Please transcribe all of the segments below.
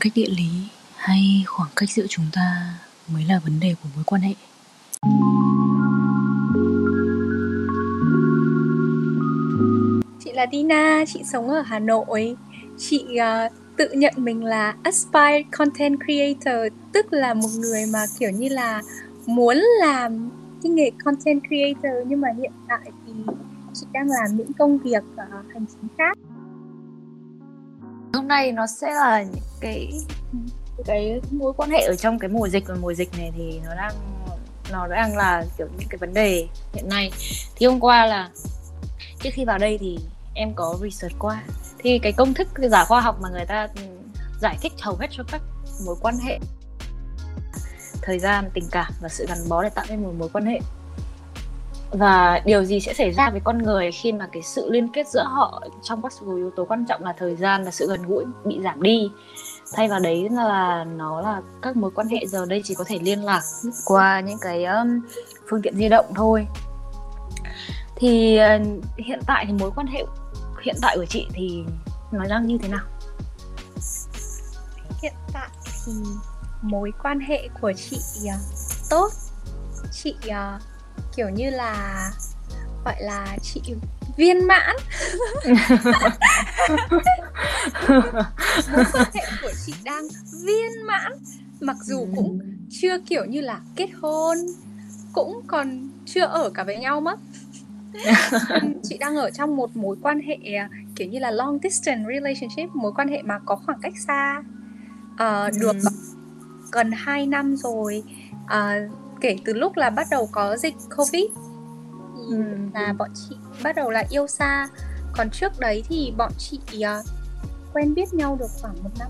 cách địa lý hay khoảng cách giữa chúng ta mới là vấn đề của mối quan hệ? Chị là Dina chị sống ở Hà Nội. Chị uh, tự nhận mình là aspire content creator tức là một người mà kiểu như là muốn làm cái nghề content creator nhưng mà hiện tại thì chị đang làm những công việc uh, hành chính khác hôm nay nó sẽ là những cái cái mối quan hệ ở trong cái mùa dịch và mùa dịch này thì nó đang nó đang là kiểu những cái vấn đề hiện nay. Thì hôm qua là, trước khi vào đây thì em có research qua. Thì cái công thức cái giả khoa học mà người ta giải thích hầu hết cho các mối quan hệ, thời gian, tình cảm và sự gắn bó để tạo nên một mối quan hệ và điều gì sẽ xảy ra với con người khi mà cái sự liên kết giữa họ trong các yếu tố quan trọng là thời gian và sự gần gũi bị giảm đi? Thay vào đấy là nó là các mối quan hệ giờ đây chỉ có thể liên lạc qua những cái um, phương tiện di động thôi. Thì uh, hiện tại thì mối quan hệ hiện tại của chị thì nó đang như thế nào? Hiện tại thì mối quan hệ của chị uh, tốt. Chị uh, kiểu như là gọi là chị viên mãn. Mối quan hệ của chị đang viên mãn. Mặc dù ừ. cũng chưa kiểu như là kết hôn cũng còn chưa ở cả với nhau mất. Chị đang ở trong một mối quan hệ à, kiểu như là long distance relationship mối quan hệ mà có khoảng cách xa. Uh, được ừ. gần 2 năm rồi. Uh, kể từ lúc là bắt đầu có dịch covid thì ừ. là bọn chị bắt đầu là yêu xa còn trước đấy thì bọn chị uh, quen biết nhau được khoảng một năm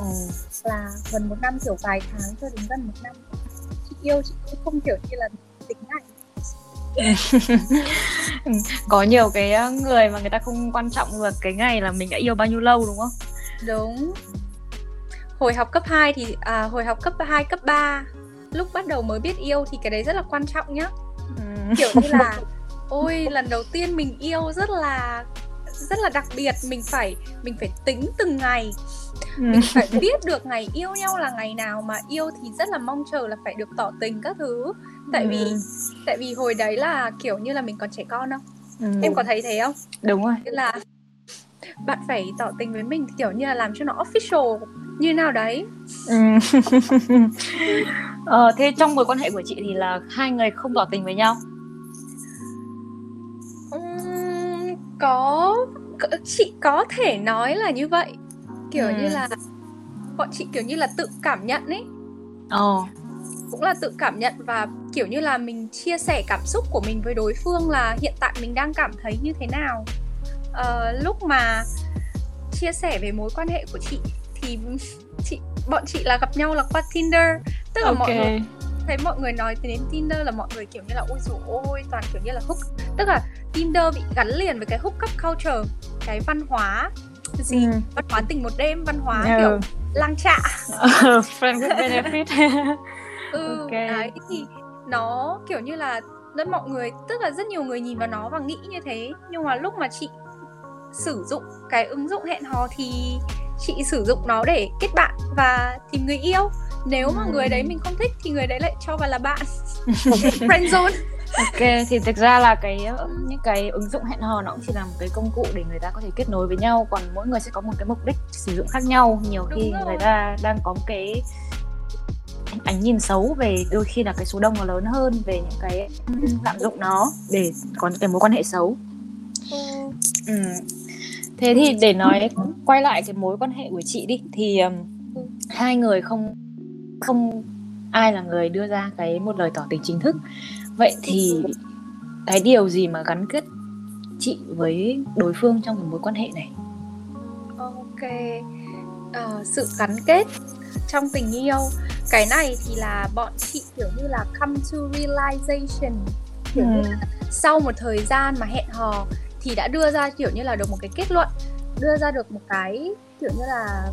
oh. là gần một năm kiểu vài tháng cho đến gần một năm chị yêu chị cũng không kiểu như là tính này có nhiều cái ờ, người mà người ta không quan trọng được cái ngày là mình đã yêu bao nhiêu lâu đúng không? Đúng. Hồi học cấp 2 thì à, hồi học cấp 2 cấp 3 lúc bắt đầu mới biết yêu thì cái đấy rất là quan trọng nhá. Ừ. Kiểu như là ôi lần đầu tiên mình yêu rất là rất là đặc biệt mình phải mình phải tính từng ngày ừ. mình phải biết được ngày yêu nhau là ngày nào mà yêu thì rất là mong chờ là phải được tỏ tình các thứ tại vì ừ. tại vì hồi đấy là kiểu như là mình còn trẻ con không ừ. em có thấy thế không đúng rồi Thế là bạn phải tỏ tình với mình kiểu như là làm cho nó official như nào đấy ừ. ờ, thế trong mối quan hệ của chị thì là hai người không tỏ tình với nhau? Uhm, có chị có thể nói là như vậy. Kiểu ừ. như là bọn chị kiểu như là tự cảm nhận ấy. Ồ cũng là tự cảm nhận và kiểu như là mình chia sẻ cảm xúc của mình với đối phương là hiện tại mình đang cảm thấy như thế nào. Uh, lúc mà chia sẻ về mối quan hệ của chị thì chị bọn chị là gặp nhau là qua Tinder tức là okay. mọi người thấy mọi người nói đến Tinder là mọi người kiểu như là ôi dồi ôi toàn kiểu như là hook tức là Tinder bị gắn liền với cái hookup culture cái văn hóa gì ừ. văn hóa tình một đêm văn hóa yeah. kiểu lang trạ friend with benefit ừ okay. đấy thì nó kiểu như là rất mọi người tức là rất nhiều người nhìn vào nó và nghĩ như thế nhưng mà lúc mà chị sử dụng cái ứng dụng hẹn hò thì chị sử dụng nó để kết bạn và tìm người yêu nếu mà người đấy mình không thích thì người đấy lại cho vào là bạn friend zone ok thì thực ra là cái những cái ứng dụng hẹn hò nó cũng chỉ là một cái công cụ để người ta có thể kết nối với nhau còn mỗi người sẽ có một cái mục đích sử dụng khác nhau nhiều Đúng khi rồi. người ta đang có một cái ánh nhìn xấu về đôi khi là cái số đông nó lớn hơn về những cái lạm dụng nó để có những cái mối quan hệ xấu ừ. Ừ. thế thì để nói quay lại cái mối quan hệ của chị đi thì um, hai người không không ai là người đưa ra cái một lời tỏ tình chính thức. Vậy thì cái điều gì mà gắn kết chị với đối phương trong một mối quan hệ này? Ok. Uh, sự gắn kết trong tình yêu. Cái này thì là bọn chị kiểu như là come to realization. Kiểu ừ. như là sau một thời gian mà hẹn hò thì đã đưa ra kiểu như là được một cái kết luận đưa ra được một cái kiểu như là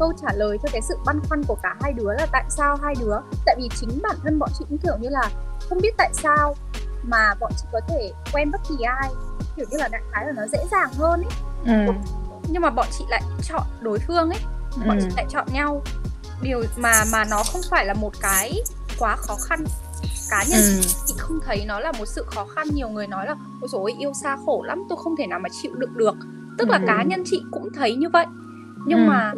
câu trả lời cho cái sự băn khoăn của cả hai đứa là tại sao hai đứa tại vì chính bản thân bọn chị cũng kiểu như là không biết tại sao mà bọn chị có thể quen bất kỳ ai kiểu như là đại khái là nó dễ dàng hơn ấy ừ. nhưng mà bọn chị lại chọn đối phương ấy bọn Ừ. chị lại chọn nhau điều mà mà nó không phải là một cái quá khó khăn cá nhân Ừ. chị không thấy nó là một sự khó khăn nhiều người nói là ôi dồi yêu xa khổ lắm tôi không thể nào mà chịu đựng được tức là Ừ. cá nhân chị cũng thấy như vậy nhưng Ừ. mà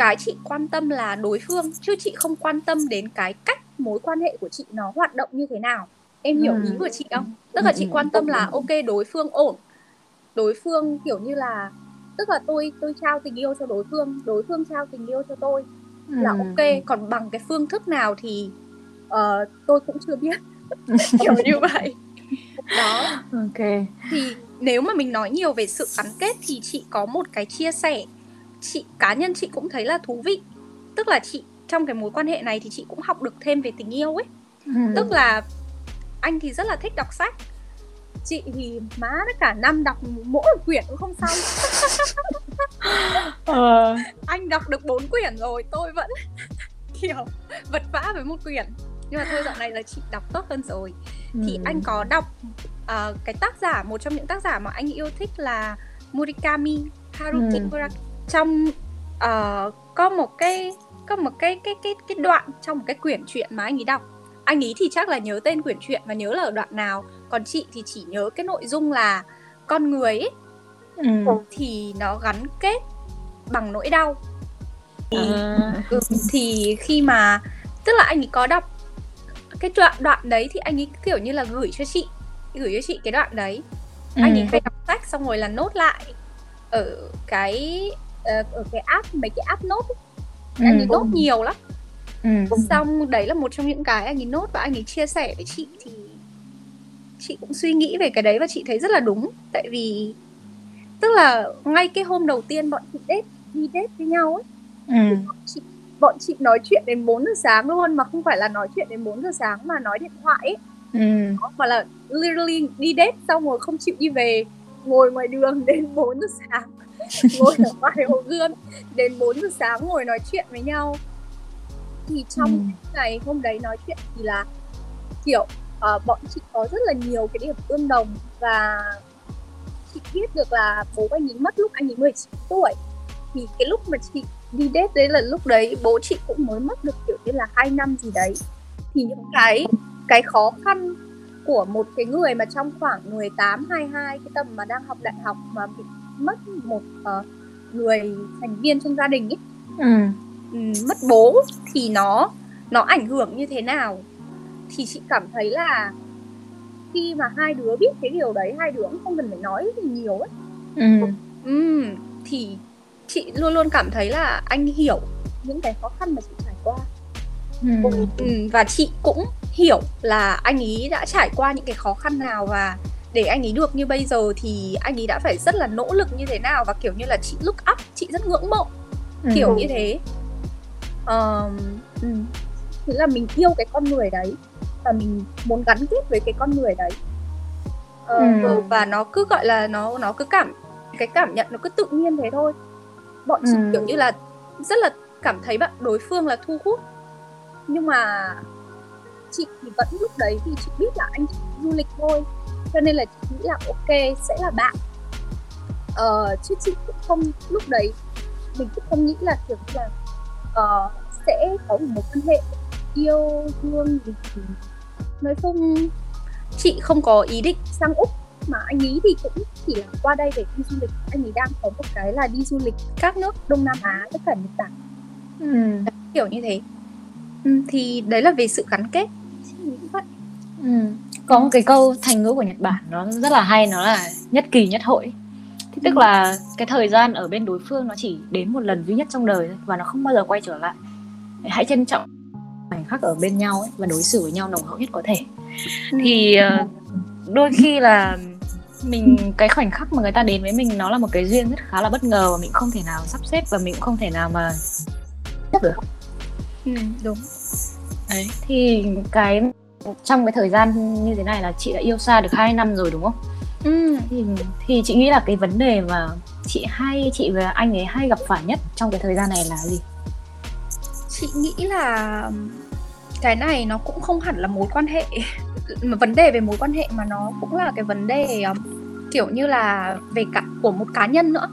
cái chị quan tâm là đối phương chứ chị không quan tâm đến cái cách mối quan hệ của chị nó hoạt động như thế nào. Em hiểu Ừ. ý của chị không? Tức là chị Ừ. quan tâm là ok đối phương ổn. Đối phương kiểu như là tức là tôi tôi trao tình yêu cho đối phương đối phương trao tình yêu cho tôi là Ừ. ok còn bằng cái phương thức nào thì ờ, tôi cũng chưa biết. Kiểu như vậy. Đó. Ok. Thì nếu mà mình nói nhiều về sự gắn kết thì chị có một cái chia sẻ chị cá nhân chị cũng thấy là thú vị tức là chị trong cái mối quan hệ này thì chị cũng học được thêm về tình yêu ấy Ừ. tức là anh thì rất là thích đọc sách chị thì má tất cả năm đọc mỗi một quyển cũng không xong Ờ. anh đọc được bốn quyển rồi tôi vẫn kiểu vật vã với một quyển nhưng mà thôi dạo này là chị đọc tốt hơn rồi thì Ừ. anh có đọc ờ, cái tác giả một trong những tác giả mà anh yêu thích là Murakami Haruki Ừ. Murakami trong ờ, có một cái có một cái cái cái cái đoạn trong một cái quyển truyện mà anh ấy đọc anh ấy thì chắc là nhớ tên quyển truyện và nhớ là ở đoạn nào còn chị thì chỉ nhớ cái nội dung là con người ấy, Ừ. thì nó gắn kết bằng nỗi đau À. ừ, thì khi mà tức là anh ấy có đọc cái đoạn đoạn đấy thì anh ấy kiểu như là gửi cho chị gửi cho chị cái đoạn đấy anh ấy Ừ. hay đọc sách xong rồi là nốt lại ở cái ờ, ở cái app mấy cái app nốt ấy. anh ấy Ừ. nốt nhiều lắm Ừ. xong đấy là một trong những cái anh ấy nốt và anh ấy chia sẻ với chị thì chị cũng suy nghĩ về cái đấy và chị thấy rất là đúng tại vì tức là ngay cái hôm đầu tiên bọn chị date đi date với nhau ấy Ừ. chị, bọn chị nói chuyện đến 4 giờ sáng luôn mà không phải là nói chuyện đến 4 giờ sáng mà nói điện thoại ấy Ừ. mà là literally đi date xong rồi không chịu đi về ngồi ngoài đường đến 4 giờ sáng ngồi ở ngoài hồ gươm đến 4 giờ sáng ngồi nói chuyện với nhau. Thì trong Ừ. ngày hôm đấy nói chuyện thì là kiểu ờ, bọn chị có rất là nhiều cái điểm tương đồng và chị biết được là bố anh ấy mất lúc anh ấy 19 tuổi. Thì cái lúc mà chị đi date đấy là lúc đấy bố chị cũng mới mất được kiểu như là hai năm gì đấy. Thì những cái cái khó khăn của một cái người mà trong khoảng 18 22 cái tầm mà đang học đại học mà bị mất một ờ, người thành viên trong gia đình ấy Ừ. ừm, mất bố thì nó nó ảnh hưởng như thế nào thì chị cảm thấy là khi mà hai đứa biết cái điều đấy hai đứa cũng không cần phải nói gì nhiều ấy Ừ. Ừm, thì chị luôn luôn cảm thấy là anh hiểu những cái khó khăn mà chị trải qua Ừ. Ừm, và chị cũng hiểu là anh ấy đã trải qua những cái khó khăn nào và để anh ấy được như bây giờ thì anh ấy đã phải rất là nỗ lực như thế nào và kiểu như là chị look up chị rất ngưỡng mộ Ừ. kiểu như thế Ờm, ừm. thế là mình yêu cái con người đấy và mình muốn gắn kết với cái con người đấy Ờ, Ừ. và nó cứ gọi là nó nó cứ cảm cái cảm nhận nó cứ tự nhiên thế thôi bọn chị Ừ. kiểu như là rất là cảm thấy bạn đối phương là thu hút nhưng mà chị thì vẫn lúc đấy thì chị biết là anh du lịch thôi cho nên là chị nghĩ là ok sẽ là bạn. Ờ, chứ chị cũng không lúc đấy mình cũng không nghĩ là kiểu là ờ, sẽ có một mối quan hệ yêu thương gì. Nói chung chị không có ý định sang úc mà anh ý thì cũng chỉ là qua đây để đi du lịch. Anh ấy đang có một cái là đi du lịch các nước đông nam á tất cả nhật bản. Ừ. kiểu như thế. Ừ, thì đấy là về sự gắn kết. Ừ. Có một cái câu thành ngữ của Nhật Bản nó rất là hay nó là nhất kỳ nhất hội. Thì tức là cái thời gian ở bên đối phương nó chỉ đến một lần duy nhất trong đời và nó không bao giờ quay trở lại. Hãy trân trọng khoảnh khắc ở bên nhau ấy và đối xử với nhau nồng hậu nhất có thể. Thì ờ, đôi khi là mình cái khoảnh khắc mà người ta đến với mình nó là một cái duyên rất khá là bất ngờ và mình không thể nào sắp xếp và mình cũng không thể nào mà chấp được. ừ, đúng Đấy. Thì cái trong cái thời gian như thế này là chị đã yêu xa được 2 năm rồi đúng không? ừ, Thì, thì chị nghĩ là cái vấn đề mà chị hay chị và anh ấy hay gặp phải nhất trong cái thời gian này là gì? chị nghĩ là cái này nó cũng không hẳn là mối quan hệ mà vấn đề về mối quan hệ mà nó cũng là cái vấn đề kiểu như là về cả của một cá nhân nữa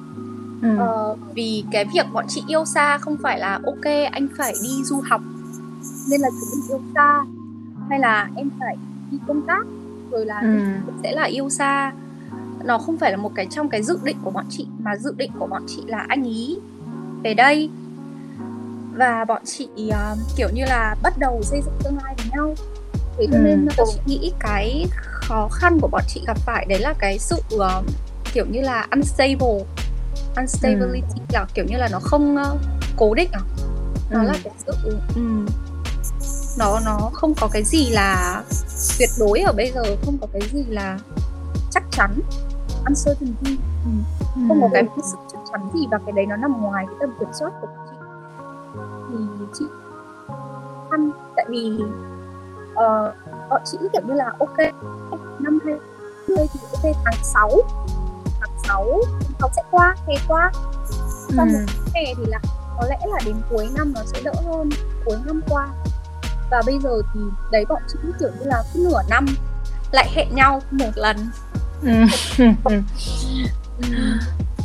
ừ. uh, vì cái việc bọn chị yêu xa không phải là ok anh phải đi du học nên là chúng mình yêu xa hay là em phải đi công tác rồi là ừ. sẽ là yêu xa nó không phải là một cái trong cái dự định của bọn chị mà dự định của bọn chị là anh ý về đây và bọn chị uh, kiểu như là bắt đầu xây dựng tương lai với nhau thế cho ừ. nên uh, chị nghĩ cái khó khăn của bọn chị gặp phải đấy là cái sự uh, kiểu như là unstable unstability ừ. là kiểu như là nó không uh, cố định à nó ừ. là cái sự um, nó nó không có cái gì là tuyệt đối ở bây giờ không có cái gì là chắc chắn. Uncertainty. Ừ. không có cái sự chắc chắn gì và cái đấy nó nằm ngoài cái tầm kiểm soát của chị. Thì chị ăn tại vì uh, bọn chị kiểu như là ok năm hai thì ok tháng 6 tháng 6 học sẽ qua hè qua. Xong ừ. hè thì là có lẽ là đến cuối năm nó sẽ đỡ hơn cuối năm qua và bây giờ thì đấy bọn chị kiểu như là cứ nửa năm lại hẹn nhau một lần.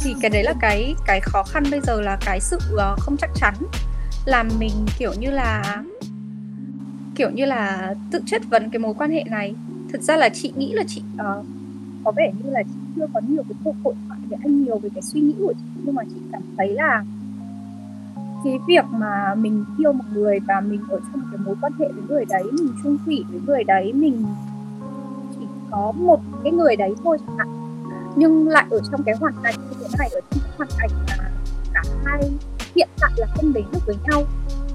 Thì cái đấy là cái cái khó khăn bây giờ là cái sự uh, không chắc chắn. Làm mình kiểu như là kiểu như là tự chất vấn cái mối quan hệ này. Thực ra là chị nghĩ là chị uh, có vẻ như là chị chưa có nhiều cái cuộc hội thoại với anh nhiều về cái suy nghĩ của chị. Nhưng mà chị cảm thấy là cái việc mà mình yêu một người và mình ở trong một cái mối quan hệ với người đấy, mình chung thủy với người đấy, mình chỉ có một cái người đấy thôi chẳng hạn. Nhưng lại ở trong cái hoàn cảnh như thế này, ở trong cái hoàn cảnh mà cả hai hiện tại là không đến được với nhau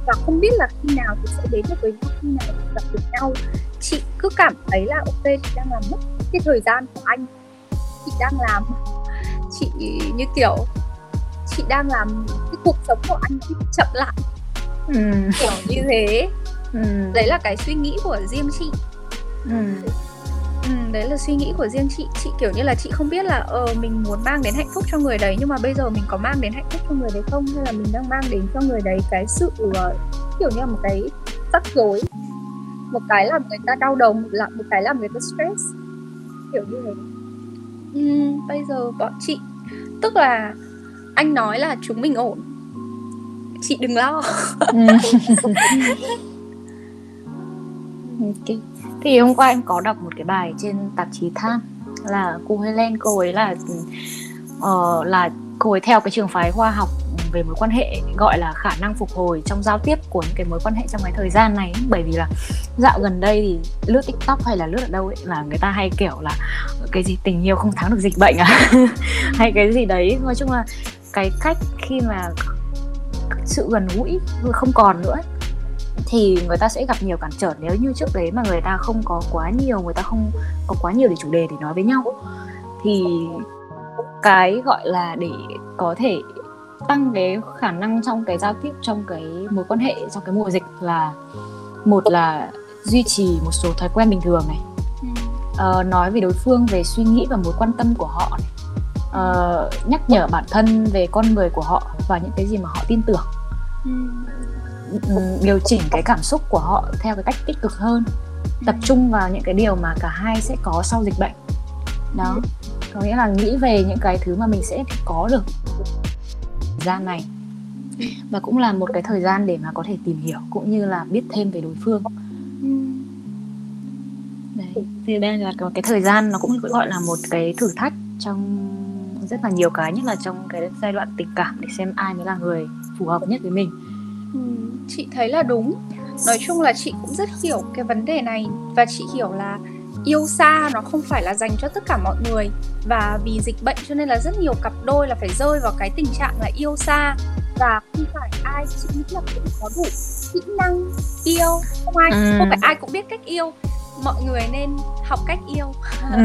và không biết là khi nào thì sẽ đến được với nhau, khi nào thì gặp được nhau. Chị cứ cảm thấy là, ok, chị đang làm mất cái thời gian của anh, chị đang làm. Chị như kiểu chị đang làm cái cuộc sống của anh bị chậm lại. Ừ. kiểu như thế. Ừ. đấy là cái suy nghĩ của riêng chị. Ừ. Ừ, đấy là suy nghĩ của riêng chị. Chị kiểu như là chị không biết là ờ mình muốn mang đến hạnh phúc cho người đấy nhưng mà bây giờ mình có mang đến hạnh phúc cho người đấy không? Hay là mình đang mang đến cho người đấy cái sự uh, kiểu như là một cái rắc rối? Một cái làm người ta đau đầu một, một cái làm người ta stress? Kiểu như thế. Ừ, bây giờ bọn chị tức là anh nói là chúng mình ổn. Chị đừng lo. Okay. thì hôm qua em có đọc một cái bài trên tạp chí Tham là cô Helen cô ấy là uh, là cô ấy theo cái trường phái khoa học về mối quan hệ gọi là khả năng phục hồi trong giao tiếp của những cái mối quan hệ trong cái thời gian này. Bởi vì là dạo gần đây thì lướt tiktok hay là lướt ở đâu ấy là người ta hay kiểu là cái gì tình yêu không thắng được dịch bệnh à? Hay cái gì đấy. Nói chung là cái cách khi mà sự gần gũi không còn nữa thì người ta sẽ gặp nhiều cản trở nếu như trước đấy mà người ta không có quá nhiều người ta không có quá nhiều để chủ đề để nói với nhau. Thì cái gọi là để có thể tăng cái khả năng trong cái giao tiếp trong cái mối quan hệ trong cái mùa dịch là một là duy trì một số thói quen bình thường này. Uh, nói về đối phương về suy nghĩ và mối quan tâm của họ này uh, nhắc nhở bản thân về con người của họ và những cái gì mà họ tin tưởng. Um, điều chỉnh cái cảm xúc của họ theo cái cách tích cực hơn. Tập trung vào những cái điều mà cả hai sẽ có sau dịch bệnh. Đó. Có nghĩa là nghĩ về những cái thứ mà mình sẽ có được. Thời gian này. Và cũng là một cái thời gian để mà có thể tìm hiểu cũng như là biết thêm về đối phương. Đấy. Thì đây là cái thời gian nó cũng gọi là một cái thử thách trong rất là nhiều cái nhất là trong cái giai đoạn tình cảm để xem ai mới là người phù hợp nhất với mình. Ừ, chị thấy là đúng. Nói chung là chị cũng rất hiểu cái vấn đề này và chị hiểu là yêu xa nó không phải là dành cho tất cả mọi người. Và vì dịch bệnh cho nên là rất nhiều cặp đôi là phải rơi vào cái tình trạng là yêu xa và không phải ai chị nghĩ là cũng có đủ kỹ năng yêu. Không ai ừ. không phải ai cũng biết cách yêu mọi người nên học cách yêu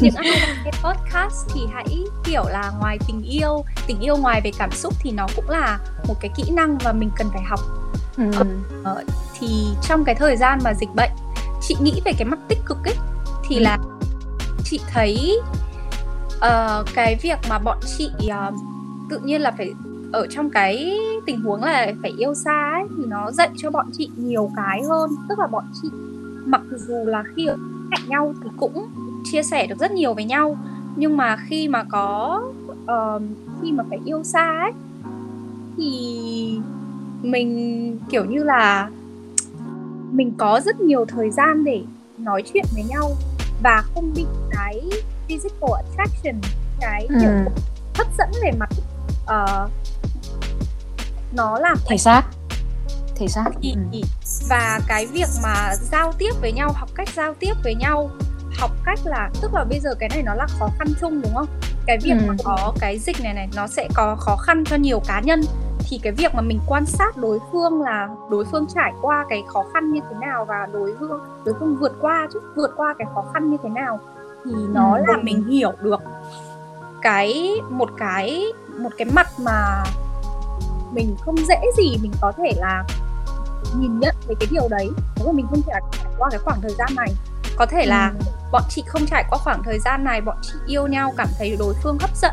những ai đang nghe podcast thì hãy hiểu là ngoài tình yêu tình yêu ngoài về cảm xúc thì nó cũng là một cái kỹ năng và mình cần phải học ừ. ờ, thì trong cái thời gian mà dịch bệnh chị nghĩ về cái mặt tích cực ấy thì ừ. là chị thấy uh, cái việc mà bọn chị uh, tự nhiên là phải ở trong cái tình huống là phải yêu xa ấy thì nó dạy cho bọn chị nhiều cái hơn tức là bọn chị mặc dù là khi ở cạnh nhau thì cũng chia sẻ được rất nhiều với nhau nhưng mà khi mà có uh, khi mà phải yêu xa ấy thì mình kiểu như là mình có rất nhiều thời gian để nói chuyện với nhau và không bị cái physical attraction cái kiểu ừ. hấp dẫn về mặt uh, nó làm thể xác thể xác ý, ừ. Và cái việc mà giao tiếp với nhau học cách giao tiếp với nhau học cách là tức là bây giờ cái này nó là khó khăn chung đúng không cái việc Ừ. mà có cái dịch này này nó sẽ có khó khăn cho nhiều cá nhân thì cái việc mà mình quan sát đối phương là đối phương trải qua cái khó khăn như thế nào và đối phương đối phương vượt qua chứ vượt qua cái khó khăn như thế nào thì nó Ừ. làm mình hiểu được cái một cái một cái mặt mà mình không dễ gì mình có thể là nhìn nhận về cái điều đấy nếu mà mình không thể là trải qua cái khoảng thời gian này có thể là Ừ. bọn chị không trải qua khoảng thời gian này bọn chị yêu nhau cảm thấy đối phương hấp dẫn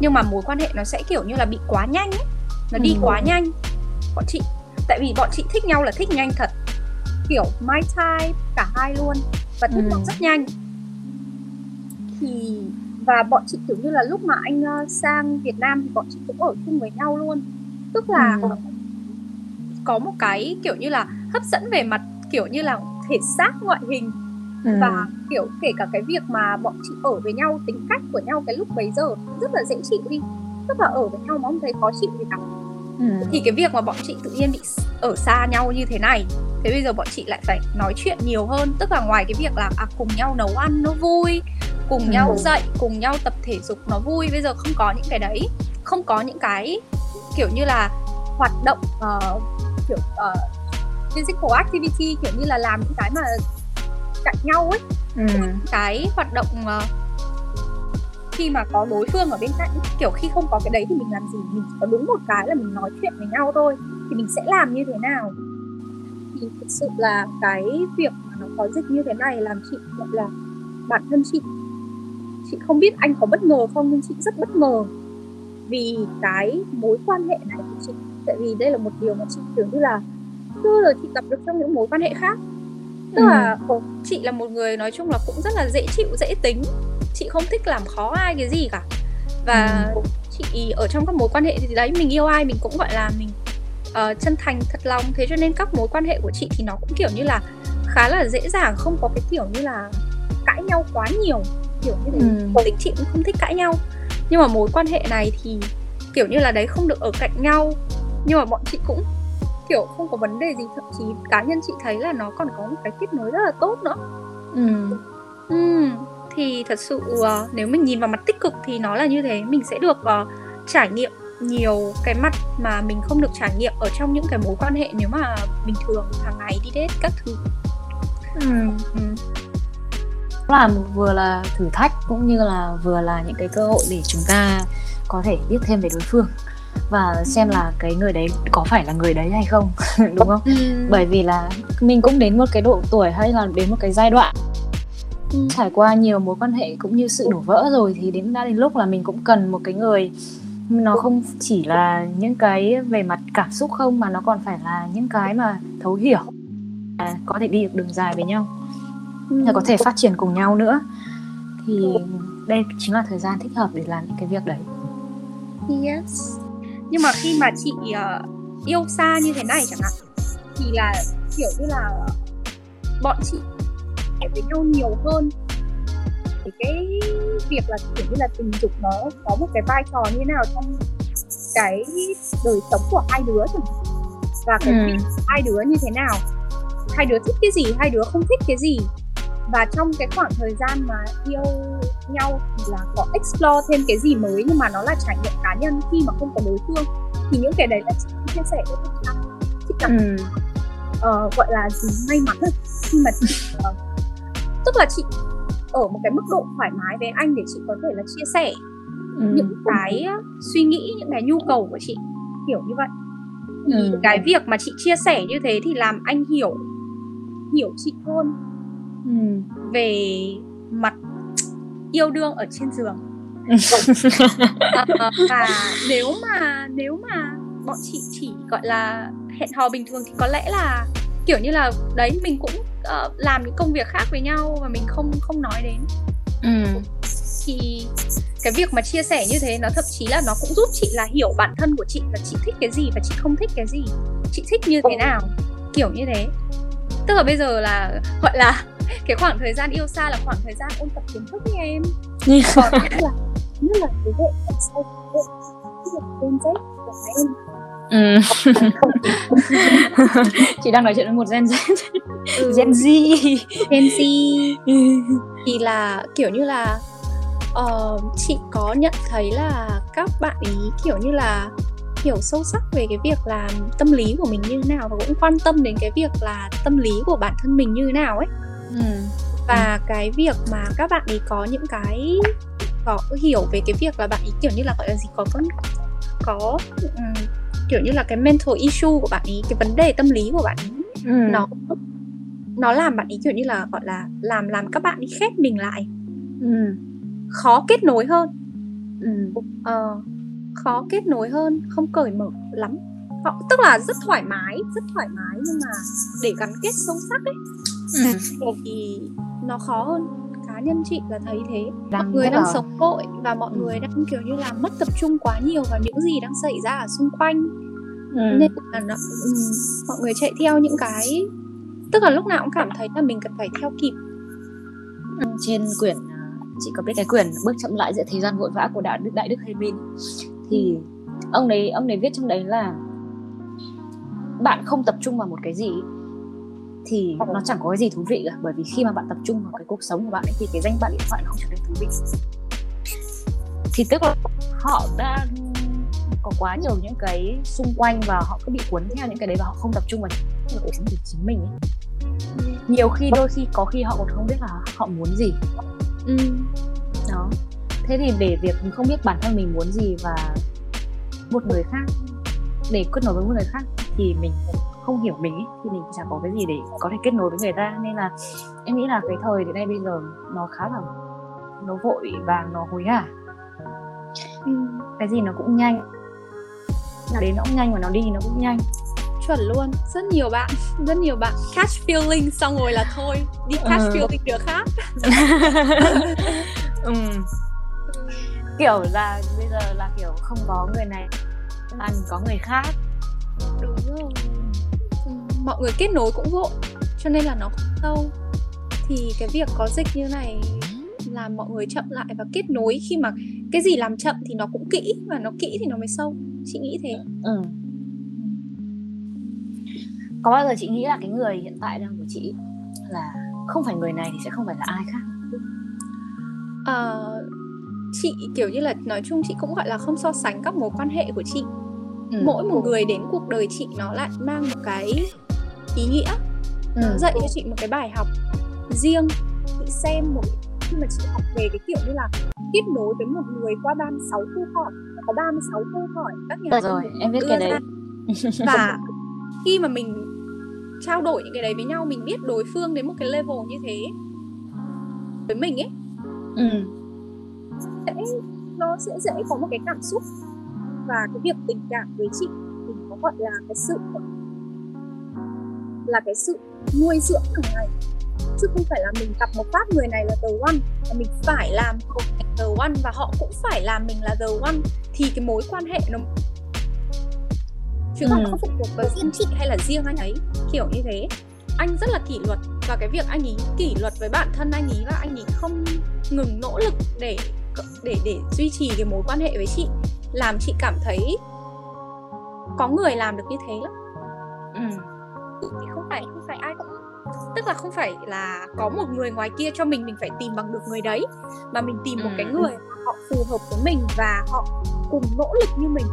nhưng mà mối quan hệ nó sẽ kiểu như là bị quá nhanh ấy nó đi Ừ. quá nhanh bọn chị tại vì bọn chị thích nhau là thích nhanh thật kiểu my type cả hai luôn và thích Ừ. nhau rất nhanh thì và bọn chị kiểu như là lúc mà anh ờ, sang Việt Nam thì bọn chị cũng ở chung với nhau luôn tức là Ừ. có một cái kiểu như là hấp dẫn về mặt kiểu như là thể xác ngoại hình Ừ. và kiểu kể cả cái việc mà bọn chị ở với nhau tính cách của nhau cái lúc bấy giờ rất là dễ chịu đi tức là ở với nhau mà không thấy khó chịu gì cả Ừ. thì cái việc mà bọn chị tự nhiên bị ở xa nhau như thế này thế bây giờ bọn chị lại phải nói chuyện nhiều hơn tức là ngoài cái việc là à, cùng nhau nấu ăn nó vui cùng Ừ. nhau dậy cùng nhau tập thể dục nó vui bây giờ không có những cái đấy không có những cái kiểu như là hoạt động ờ, kiểu ờ, physical activity kiểu như là làm những cái mà cạnh nhau ấy. Ừ. cái hoạt động ờ, khi mà có đối phương ở bên cạnh kiểu khi không có cái đấy thì mình làm gì? Mình chỉ có đúng một cái là mình nói chuyện với nhau thôi. Thì mình sẽ làm như thế nào? Thì thực sự là cái việc mà nó có dịch như thế này làm chị gọi là bản thân chị chị không biết anh có bất ngờ không nhưng chị rất bất ngờ vì cái mối quan hệ này của chị tại vì đây là một điều mà chị kiểu như là chưa giờ chị gặp được trong những mối quan hệ khác. Tức Ừ. là chị là một người nói chung là cũng rất là dễ chịu dễ tính. Chị không thích làm khó ai cái gì cả. Và chị ở trong các mối quan hệ thì đấy mình yêu ai mình cũng gọi là mình ờ, chân thành thật lòng. Thế cho nên các mối quan hệ của chị thì nó cũng kiểu như là khá là dễ dàng không có cái kiểu như là cãi nhau quá nhiều. Kiểu như thế. Ừ. tính chị cũng không thích cãi nhau. Nhưng mà mối quan hệ này thì kiểu như là đấy không được ở cạnh nhau nhưng mà bọn chị cũng kiểu không có vấn đề gì thậm chí cá nhân chị thấy là nó còn có một cái kết nối rất là tốt nữa Ừ. Ừ, thì thật sự ờ, nếu mình nhìn vào mặt tích cực thì nó là như thế mình sẽ được ờ, trải nghiệm nhiều cái mặt mà mình không được trải nghiệm ở trong những cái mối quan hệ nếu mà bình thường hàng ngày đi date các thứ Ừ. ừ. là vừa là thử thách cũng như là vừa là những cái cơ hội để chúng ta có thể biết thêm về đối phương và xem là cái người đấy có phải là người đấy hay không đúng không bởi vì là mình cũng đến một cái độ tuổi hay là đến một cái giai đoạn Ừ. trải qua nhiều mối quan hệ cũng như sự đổ vỡ rồi thì đến đã đến lúc là mình cũng cần một cái người nó không chỉ là những cái về mặt cảm xúc không mà nó còn phải là những cái mà thấu hiểu à, có thể đi được đường dài với nhau Ừ. và có thể phát triển cùng nhau nữa thì đây chính là thời gian thích hợp để làm những cái việc đấy Yes. Nhưng mà khi mà chị ờ, yêu xa như thế này chẳng hạn thì là kiểu như là bọn chị ở với nhau nhiều hơn thì cái việc là kiểu như là tình dục nó có một cái vai trò như thế nào trong cái đời sống của hai đứa chẳng và cái Ừ. việc hai đứa như thế nào hai đứa thích cái gì hai đứa không thích cái gì và trong cái khoảng thời gian mà yêu nhau thì là có explore thêm cái gì mới nhưng mà nó là trải nghiệm cá nhân khi mà không có đối phương thì những cái đấy là chị chia sẻ với chị Trang chị cảm ừ. ờ, gọi là gì may mắn ấy. khi mà chị ờ, tức là chị ở một cái mức độ thoải mái với anh để chị có thể là chia sẻ Ừ. những cái suy nghĩ những cái nhu cầu của chị kiểu như vậy thì Ừ. cái việc mà chị chia sẻ như thế thì làm anh hiểu hiểu chị hơn Ừ. về mặt yêu đương ở trên giường. Ờ, và nếu mà nếu mà bọn chị chỉ gọi là hẹn hò bình thường thì có lẽ là kiểu như là đấy mình cũng ờ, làm những công việc khác với nhau và mình không không nói đến. Ừ. thì cái việc mà chia sẻ như thế nó thậm chí là nó cũng giúp chị là hiểu bản thân của chị và chị thích cái gì và chị không thích cái gì. Chị thích như thế nào kiểu như thế. Tức là bây giờ là gọi là cái khoảng thời gian yêu xa là khoảng thời gian ôn tập kiến thức với em. Còn nhất là nhất là thế hệ sau thế hệ Gen Z của em. Ừ. chị đang nói chuyện với một Gen Z. Ừ. Gen Z. Gen Z. Thì là kiểu như là uh, chị có nhận thấy là các bạn ý kiểu như là hiểu sâu sắc về cái việc là tâm lý của mình như thế nào và cũng quan tâm đến cái việc là tâm lý của bản thân mình như thế nào ấy ừ. và cái việc mà các bạn ấy có những cái có hiểu về cái việc là bạn ấy kiểu như là gọi là gì có có có um, kiểu như là cái mental issue của bạn ấy cái vấn đề tâm lý của bạn ấy Ừ. nó nó làm bạn ấy kiểu như là gọi là làm làm các bạn ấy khép mình lại Ừ. khó kết nối hơn Ừ. ờ, khó kết nối hơn không cởi mở lắm họ tức là rất thoải mái rất thoải mái nhưng mà để gắn kết sâu sắc ấy Ừ. thì nó khó hơn. Cá nhân chị là thấy thế. Mọi người đang sống vội và mọi Ừ. người đang kiểu như là mất tập trung quá nhiều vào những gì đang xảy ra ở xung quanh. Ừ. nên là nó, ừm, mọi người chạy theo những cái tức là lúc nào cũng cảm thấy là mình cần phải theo kịp. Trên quyển à, chị có biết cái quyển bước chậm lại giữa thế gian vội vã của đại đức đại đức Haymin thì ông đấy ông đấy viết trong đấy là bạn không tập trung vào một cái gì thì nó chẳng có cái gì thú vị cả. Bởi vì khi mà bạn tập trung vào cái cuộc sống của bạn ấy thì cái danh bạ điện thoại nó không trở nên thú vị. Thì tức là họ đã có quá nhiều những cái xung quanh và họ cứ bị cuốn theo những cái đấy và họ không tập trung vào những cuộc sống của chính mình ấy. nhiều khi đôi khi có khi họ còn không biết là họ muốn gì. Ừm, đó. Thế thì để việc không biết bản thân mình muốn gì và một người khác để kết nối với một người khác thì mình không hiểu mình ấy, thì mình chẳng có cái gì để có thể kết nối với người ta. Nên là em nghĩ là cái thời đến đây bây giờ nó khá là nó vội vàng nó hối hả? Ừm, cái gì nó cũng nhanh. Nó đến nó cũng nhanh và nó đi nó cũng nhanh. Chuẩn luôn. Rất nhiều bạn rất nhiều bạn. Catch feeling xong rồi là thôi. Đi catch Ừ. feeling được khác. Ừ. kiểu là bây giờ là kiểu không có người này ăn có người khác. Đúng rồi mọi người kết nối cũng vội cho nên là nó không sâu thì cái việc có dịch như này làm mọi người chậm lại và kết nối. Khi mà cái gì làm chậm thì nó cũng kỹ và nó kỹ thì nó mới sâu. Chị nghĩ thế. Ừ. có bao giờ chị nghĩ là cái người hiện tại đang của chị là không phải người này thì sẽ không phải là ai khác? Ờ, chị kiểu như là nói chung chị cũng gọi là không so sánh các mối quan hệ của chị. Ừ. mỗi một người đến cuộc đời chị nó lại mang một cái ý nghĩa ừ. nó dạy cho chị một cái bài học riêng chị xem một khi mà chị học về cái kiểu như là kết nối với một người qua 36 câu hỏi có 36 câu hỏi các nhà rồi em biết cái ra. đấy và khi mà mình trao đổi những cái đấy với nhau mình biết đối phương đến một cái level như thế với mình ấy ừ. sẽ nó sẽ dễ có một cái cảm xúc và cái việc tình cảm với chị thì nó gọi là cái sự là cái sự nuôi dưỡng hàng ngày chứ không phải là mình gặp một phát người này là the one mà mình phải làm họ the one và họ cũng phải làm mình là the one thì cái mối quan hệ nó chứ còn Ừ. không phụ thuộc vào riêng chị hay là riêng anh ấy kiểu như thế anh rất là kỷ luật và cái việc anh ấy kỷ luật với bản thân anh ấy và anh ấy không ngừng nỗ lực để để để duy trì cái mối quan hệ với chị làm chị cảm thấy có người làm được như thế lắm Ừ. tức là không phải là có một người ngoài kia cho mình mình phải tìm bằng được người đấy mà mình tìm một Ừ. cái người mà họ phù hợp với mình và họ cùng nỗ lực như mình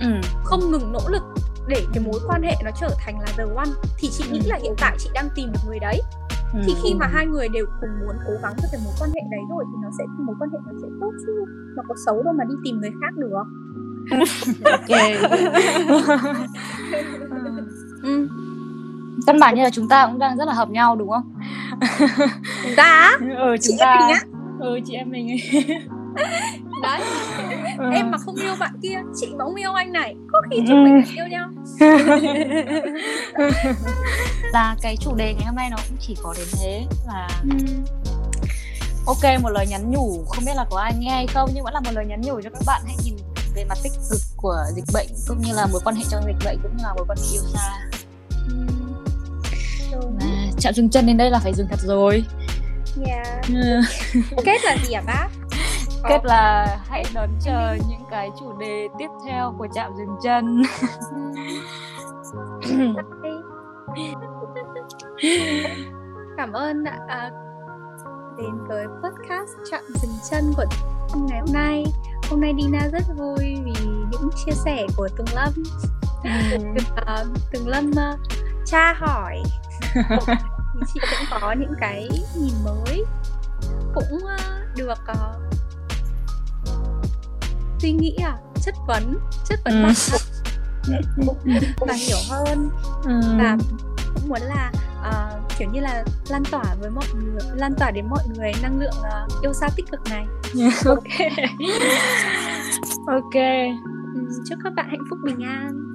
Ừ. không ngừng nỗ lực để cái mối quan hệ nó trở thành là the one thì chị nghĩ Ừ. là hiện tại chị đang tìm được người đấy Ừ. thì khi mà hai người đều cùng muốn cố gắng cho cái mối quan hệ đấy rồi thì nó sẽ mối quan hệ nó sẽ tốt chứ nó có xấu đâu mà đi tìm người khác được ok ừ. Căn bản như là chúng ta cũng đang rất là hợp nhau đúng không? Chúng ta ừ chị chúng em ta. mình á? Ừ chị em mình. Ấy đấy. Ừ. em mà không yêu bạn kia chị mà không yêu anh này có khi chúng mình lại yêu nhau. Là cái chủ đề ngày hôm nay nó cũng chỉ có đến thế là ừ. ok một lời nhắn nhủ. Không biết là có ai nghe hay không nhưng vẫn là một lời nhắn nhủ cho các bạn hãy nhìn về mặt tích cực của dịch bệnh cũng như là mối quan hệ trong dịch bệnh cũng như là mối quan hệ yêu xa mà chạm dừng chân đến đây là phải dừng thật rồi. Yeah. kết là gì hả bác? Kết là hãy đón chờ những cái chủ đề tiếp theo của chạm dừng chân. Cảm ơn đã đến với podcast chạm dừng chân của ngày hôm nay. Hôm nay Dina rất vui vì những chia sẻ của Tùng Lâm. Ừ. uh, Tùng Lâm uh, tra hỏi chị cũng có những cái nhìn mới. Cũng uh, được uh, suy nghĩ à chất vấn chất vấn ừ. và hiểu hơn. Ừ. và cũng muốn là uh, kiểu như là lan tỏa với mọi người lan tỏa đến mọi người năng lượng uh, yêu xa tích cực này. Ok. Ok. Ừ, chúc các bạn hạnh phúc bình an